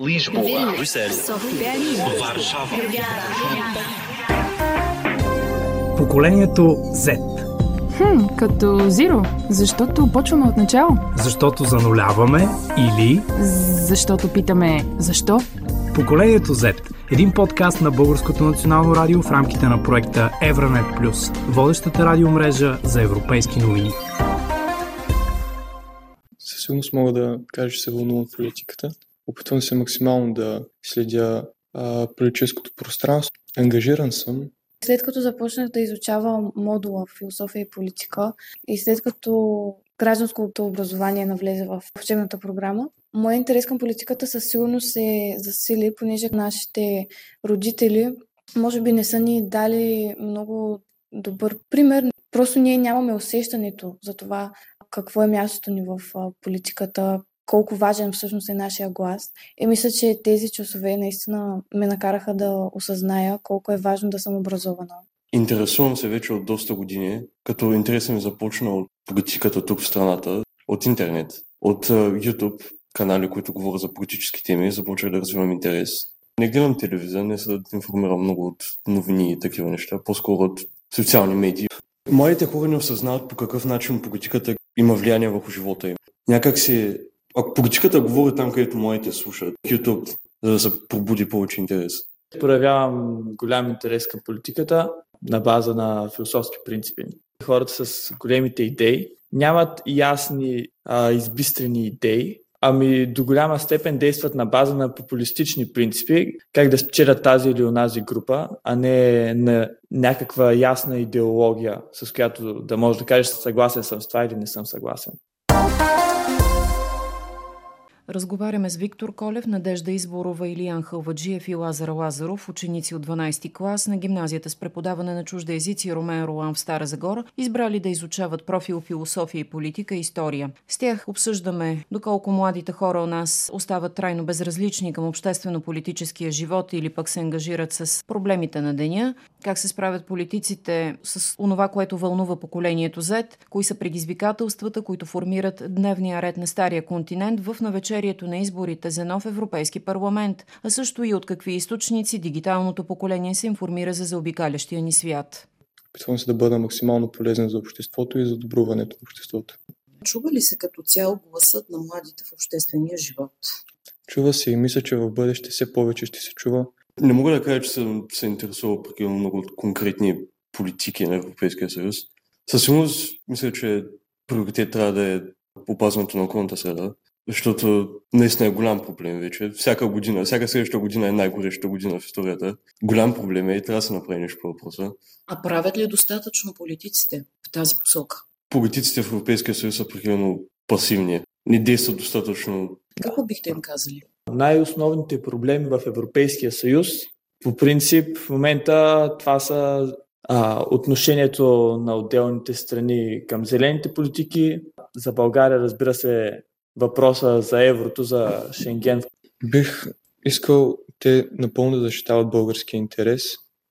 Lisboa, Bruxelas, Варшава. Поколението Z. Хм, като Zero. Защото почваме от начало. Защото зануляваме или Защото питаме защо? Поколението Z. Един подкаст на Българското национално радио в рамките на проекта Евранет Плюс, водещата радиомрежа за европейски новини. Със сигурност мога да кажа, че се вълнувам от политиката. Опитвам се максимално да следя а, политическото пространство. Ангажиран съм. След като започнах да изучавам модула в философия и политика и след като гражданското образование навлезе в учебната програма, моят интерес към политиката със сигурност се засили, понеже нашите родители може би не са ни дали много добър пример. Просто ние нямаме усещането за това какво е мястото ни в политиката, колко важен всъщност е нашия глас. И мисля, че тези часове наистина ме накараха да осъзная колко е важно да съм образована. Интересувам се вече от доста години, като интересът ми започна от политиката тук в страната, от интернет, от YouTube канали, които говорят за политически теми, започнах да развивам интерес. Не гледам телевизия, не се да информирам много от новини и такива неща, по-скоро от социални медии. Младите хора не осъзнават по какъв начин политиката има влияние върху живота им. Някак си, ако политиката говори там, където младите слушат, YouTube, за да се пробуди повече интерес. проявявам голям интерес към политиката на база на философски принципи. Хората с големите идеи нямат ясни, а, избистрени идеи, ами до голяма степен действат на база на популистични принципи, как да спечелят тази или онази група, а не на някаква ясна идеология, с която да можеш да кажеш съгласен съм с това или не съм съгласен. Разговаряме с Виктор Колев, Надежда Изборова, Илиян Халваджиев и Лазар Лазаров, ученици от 12 клас на гимназията с преподаване на чужда езици Ромен Ролан в Стара Загора, избрали да изучават профил философия и политика и история. С тях обсъждаме доколко младите хора у нас остават трайно безразлични към обществено-политическия живот или пък се ангажират с проблемите на деня, как се справят политиците с онова, което вълнува поколението Z, кои са предизвикателствата, които формират дневния ред на Стария континент в навечерието на изборите за нов Европейски парламент, а също и от какви източници дигиталното поколение се информира за заобикалящия ни свят. Опитвам се да бъда максимално полезен за обществото и за добруването на обществото. Чува ли се като цяло гласът на младите в обществения живот? Чува се и мисля, че в бъдеще все повече ще се чува. Не мога да кажа, че съм се интересувал прекалено много от конкретни политики на Европейския съюз. Със сигурност мисля, че приоритет трябва да е опазването на околната среда, защото наистина е голям проблем вече. Всяка година, всяка следваща година е най-горещата година в историята. Голям проблем е и трябва да се направи нещо по въпроса. А правят ли достатъчно политиците в тази посока? Политиците в Европейския съюз са прекалено пасивни. Не действат достатъчно. Какво бихте им казали? Най-основните проблеми в Европейския съюз, по принцип, в момента това са а, отношението на отделните страни към зелените политики. За България, разбира се, въпроса за еврото, за Шенген. Бих искал те напълно да защитават българския интерес.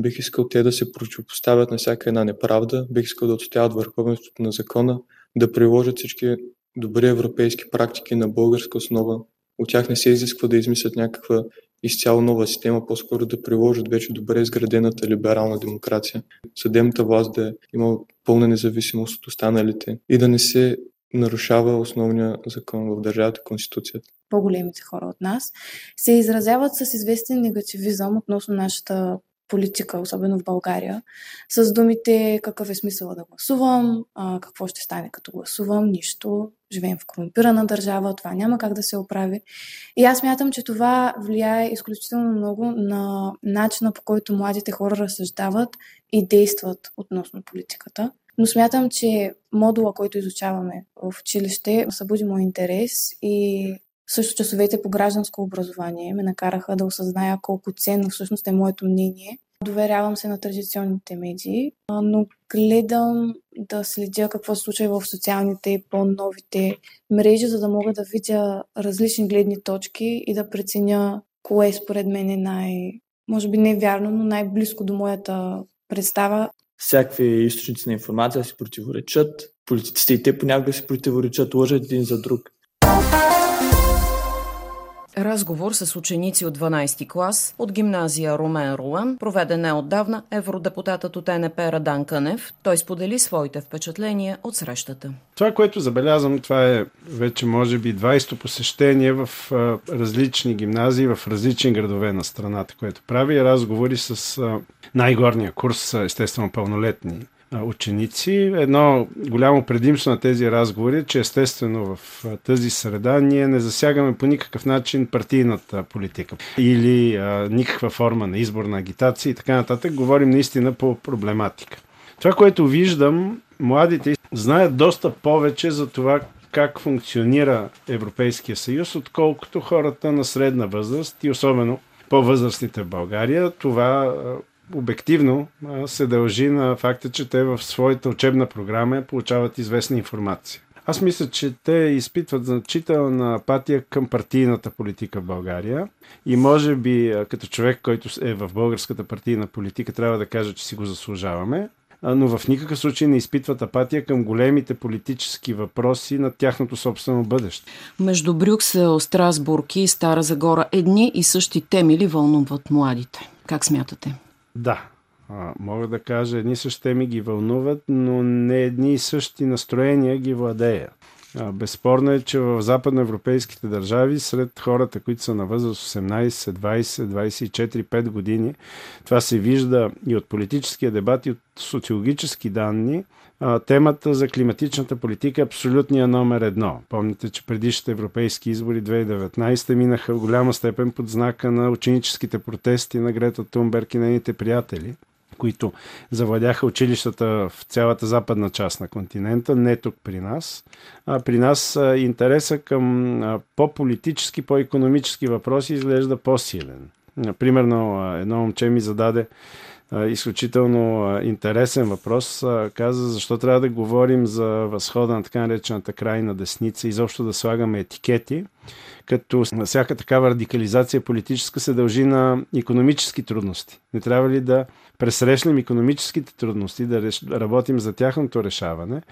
Бих искал те да се противопоставят на всяка една неправда. Бих искал да отстояват върховенството на закона, да приложат всички добри европейски практики на българска основа. От тях не се изисква да измислят някаква изцяло нова система, по-скоро да приложат вече добре изградената либерална демокрация. Съдебната власт да има пълна независимост от останалите и да не се нарушава основния закон в държавата, Конституцията. По-големите хора от нас се изразяват с известен негативизъм относно нашата политика, особено в България, с думите какъв е смисъл да гласувам, а, какво ще стане като гласувам, нищо, живеем в корумпирана държава, това няма как да се оправи. И аз мятам, че това влияе изключително много на начина по който младите хора разсъждават и действат относно политиката. Но смятам, че модула, който изучаваме в училище, събуди мой интерес и също часовете по гражданско образование ме накараха да осъзная колко ценно всъщност е моето мнение. Доверявам се на традиционните медии, но гледам да следя какво се случва в социалните и по-новите мрежи, за да мога да видя различни гледни точки и да преценя кое според мен е най, може би не вярно, но най-близко до моята представа. Всякакви източници на информация си противоречат. Политиците и те понякога си противоречат, лъжат един за друг. Разговор с ученици от 12 клас от гимназия Ромен Руан проведе неотдавна евродепутатът от НП Радан Кънев. Той сподели своите впечатления от срещата. Това, което забелязвам, това е вече може би 20-то посещение в различни гимназии, в различни градове на страната, което прави разговори с най-горния курс, естествено пълнолетни ученици. Едно голямо предимство на тези разговори е, че естествено в тази среда ние не засягаме по никакъв начин партийната политика или а, никаква форма на изборна агитация и така нататък. Говорим наистина по проблематика. Това, което виждам, младите знаят доста повече за това как функционира Европейския съюз, отколкото хората на средна възраст и особено по-възрастните в България. Това обективно се дължи на факта, че те в своята учебна програма получават известна информация. Аз мисля, че те изпитват значителна апатия към партийната политика в България и може би като човек, който е в българската партийна политика, трябва да кажа, че си го заслужаваме, но в никакъв случай не изпитват апатия към големите политически въпроси на тяхното собствено бъдеще. Между Брюксел, Страсбург и Стара Загора едни и същи теми ли вълнуват младите? Как смятате? Да, а, мога да кажа, едни същи теми ги вълнуват, но не едни и същи настроения ги владеят. Безспорно е, че в западноевропейските държави, сред хората, които са на възраст 18, 20, 24, 5 години, това се вижда и от политическия дебат, и от социологически данни, темата за климатичната политика е абсолютния номер едно. Помните, че предишните европейски избори 2019 минаха в голяма степен под знака на ученическите протести на Грета Тунберг и нейните приятели които завладяха училищата в цялата западна част на континента, не тук при нас. А при нас интереса към по-политически, по-економически въпроси изглежда по-силен. Примерно, едно момче ми зададе изключително интересен въпрос. Каза защо трябва да говорим за възхода на така наречената крайна десница, изобщо да слагаме етикети, като всяка такава радикализация политическа се дължи на економически трудности. Не трябва ли да пресрещнем економическите трудности, да работим за тяхното решаване?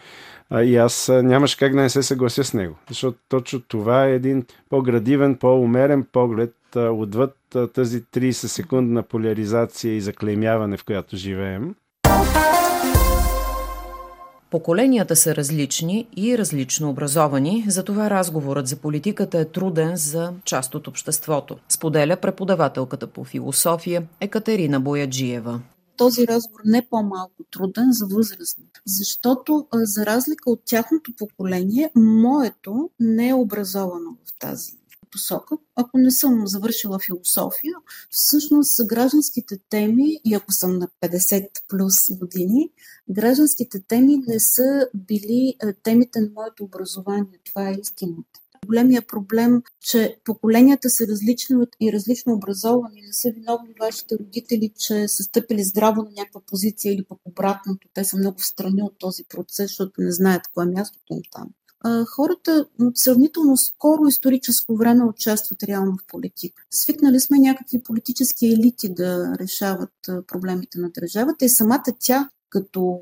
И аз нямаше как да не се съглася с него, защото точно това е един по-градивен, по-умерен поглед отвъд тази 30 секундна поляризация и заклеймяване, в която живеем. Поколенията са различни и различно образовани, затова разговорът за политиката е труден за част от обществото, споделя преподавателката по философия Екатерина Бояджиева този разговор не по-малко труден за възрастни. Защото, за разлика от тяхното поколение, моето не е образовано в тази посока. Ако не съм завършила философия, всъщност гражданските теми, и ако съм на 50 плюс години, гражданските теми не са били темите на моето образование. Това е истината. Големия проблем, че поколенията са различни и различно образовани. Не са виновни вашите родители, че са стъпили здраво на някаква позиция или пък обратното. Те са много страни от този процес, защото не знаят кое е мястото им там хората сравнително скоро историческо време участват реално в политика. Свикнали сме някакви политически елити да решават проблемите на държавата и самата тя като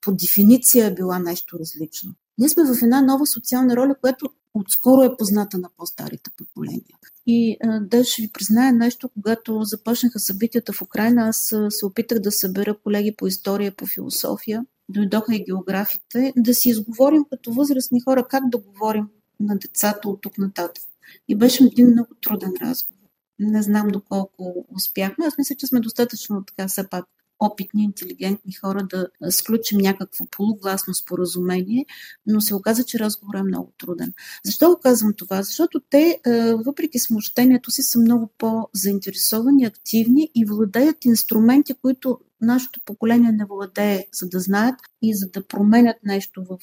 по дефиниция е била нещо различно. Ние сме в една нова социална роля, която отскоро е позната на по-старите поколения. И да ще ви призная нещо, когато започнаха събитията в Украина, аз се опитах да събера колеги по история, по философия дойдоха и географите, да си изговорим като възрастни хора как да говорим на децата от тук нататък. И беше един много труден разговор. Не знам доколко успяхме. Аз мисля, че сме достатъчно така все пак опитни, интелигентни хора да сключим някакво полугласно споразумение, но се оказа, че разговорът е много труден. Защо го казвам това? Защото те, въпреки смущението си, са много по-заинтересовани, активни и владеят инструменти, които нашето поколение не владее, за да знаят и за да променят нещо в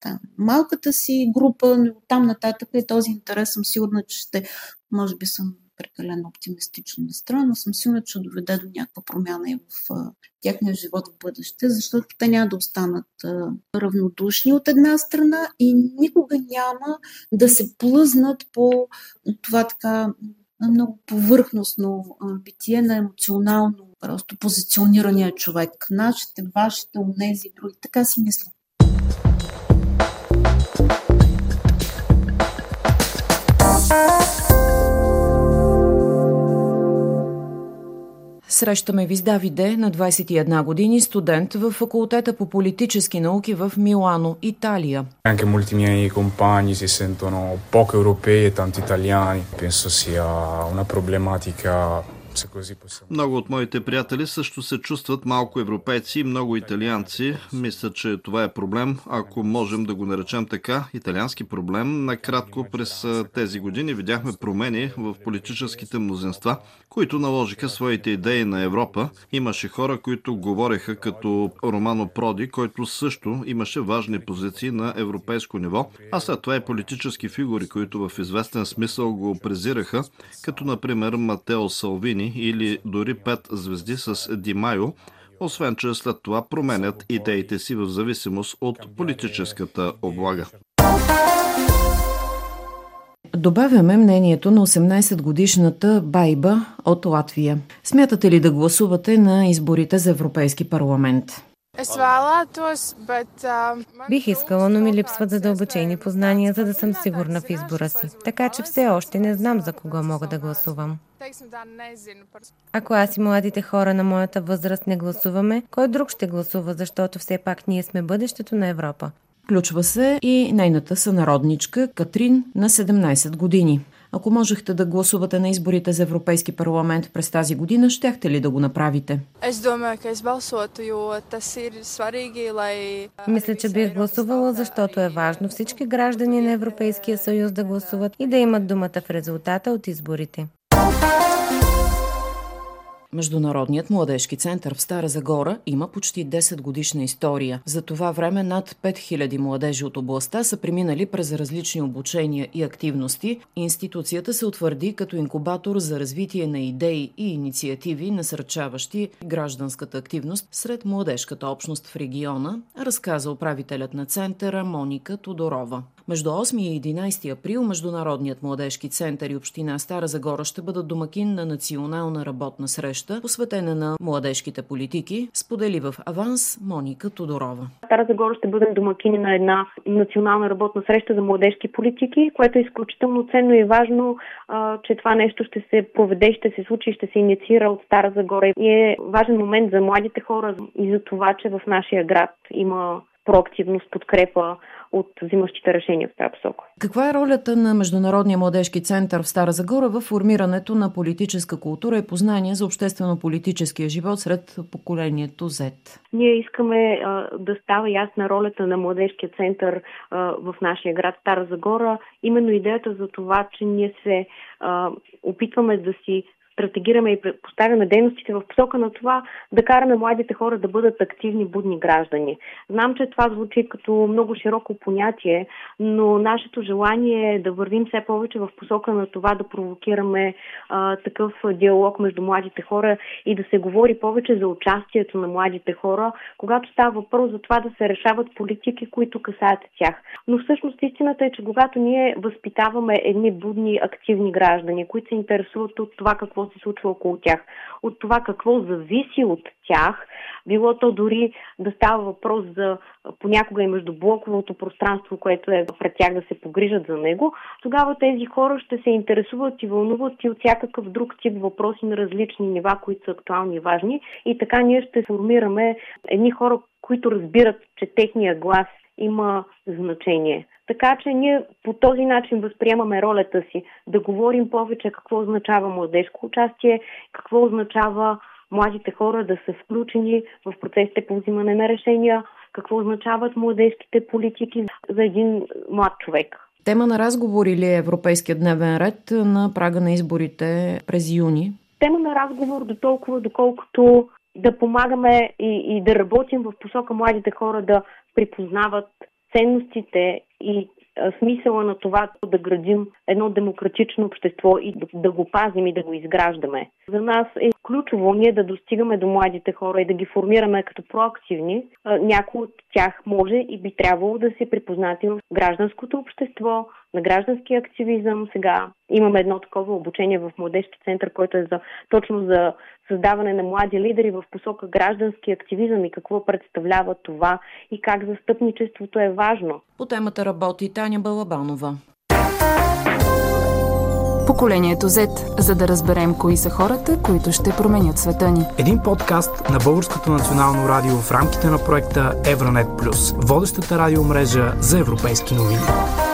там, малката си група, но там нататък и този интерес съм сигурна, че ще, може би съм прекалено оптимистично настроена, но съм сигурна, че доведе до някаква промяна и в тяхния живот в бъдеще, защото те няма да останат а, равнодушни от една страна и никога няма да се плъзнат по това така много повърхностно битие на емоционално просто позиционирания човек. Нашите, вашите, унези, други. Така си мисля. Срещаме ви с Давиде на 21 години, студент в факултета по политически науки в Милано, Италия. Anche molti miei compagni si sentono poco europei e tanti italiani. Penso sia una problematica много от моите приятели също се чувстват малко европейци и много италианци. Мисля, че това е проблем, ако можем да го наречем така, италиански проблем. Накратко през тези години видяхме промени в политическите мнозинства, които наложиха своите идеи на Европа. Имаше хора, които говореха като Романо Проди, който също имаше важни позиции на европейско ниво, а след това и политически фигури, които в известен смисъл го презираха, като например Матео Салвини, или дори пет звезди с Димайо, освен че след това променят идеите си в зависимост от политическата облага. Добавяме мнението на 18-годишната Байба от Латвия. Смятате ли да гласувате на изборите за Европейски парламент? Бих искала, но ми липсват задълбочени познания, за да съм сигурна в избора си. Така че все още не знам за кого мога да гласувам. Ако аз и младите хора на моята възраст не гласуваме, кой друг ще гласува, защото все пак ние сме бъдещето на Европа? Включва се и нейната сънародничка Катрин на 17 години. Ако можехте да гласувате на изборите за Европейски парламент през тази година, щяхте ли да го направите? Мисля, че бих гласувала, защото е важно всички граждани на Европейския съюз да гласуват и да имат думата в резултата от изборите. Международният младежки център в Стара Загора има почти 10 годишна история. За това време над 5000 младежи от областта са преминали през различни обучения и активности. Институцията се утвърди като инкубатор за развитие на идеи и инициативи, насърчаващи гражданската активност сред младежката общност в региона, разказа управителят на центъра Моника Тодорова. Между 8 и 11 април Международният младежки център и община Стара Загора ще бъдат домакин на национална работна среща, посветена на младежките политики, сподели в аванс Моника Тодорова. Стара Загора ще бъдем домакини на една национална работна среща за младежки политики, което е изключително ценно и важно, че това нещо ще се проведе, ще се случи, ще се инициира от Стара Загора. И е важен момент за младите хора и за това, че в нашия град има проактивност, подкрепа от взимащите решения в тази посока. Каква е ролята на Международния младежки център в Стара Загора в формирането на политическа култура и познание за обществено-политическия живот сред поколението Z? Ние искаме а, да става ясна ролята на младежкия център а, в нашия град Стара Загора. Именно идеята за това, че ние се а, опитваме да си стратегираме и поставяме дейностите в посока на това да караме младите хора да бъдат активни, будни граждани. Знам, че това звучи като много широко понятие, но нашето желание е да вървим все повече в посока на това да провокираме а, такъв диалог между младите хора и да се говори повече за участието на младите хора, когато става въпрос за това да се решават политики, които касаят тях. Но всъщност истината е, че когато ние възпитаваме едни будни, активни граждани, които се интересуват от това какво се случва около тях, от това какво зависи от тях, било то дори да става въпрос за понякога и междублоковото пространство, което е пред тях да се погрижат за него, тогава тези хора ще се интересуват и вълнуват и от всякакъв друг тип въпроси на различни нива, които са актуални и важни. И така ние ще формираме едни хора, които разбират, че техния глас има значение. Така че ние по този начин възприемаме ролята си да говорим повече какво означава младежко участие, какво означава младите хора да са включени в процесите по взимане на решения, какво означават младежките политики за един млад човек. Тема на разговори ли е Европейския дневен ред на прага на изборите през юни? Тема на разговор до толкова, доколкото да помагаме и, и да работим в посока младите хора да припознават ценностите и смисъла на това да градим едно демократично общество и да го пазим и да го изграждаме. За нас е ключово ние да достигаме до младите хора и да ги формираме като проактивни. Някои от тях може и би трябвало да се припознати в гражданското общество, на граждански активизъм. Сега имаме едно такова обучение в младежки център, който е за, точно за създаване на млади лидери в посока граждански активизъм и какво представлява това и как застъпничеството е важно. По темата работи Таня Балабанова. Поколението Z, за да разберем кои са хората, които ще променят света ни. Един подкаст на Българското национално радио в рамките на проекта Евронет Плюс, водещата радиомрежа за европейски новини.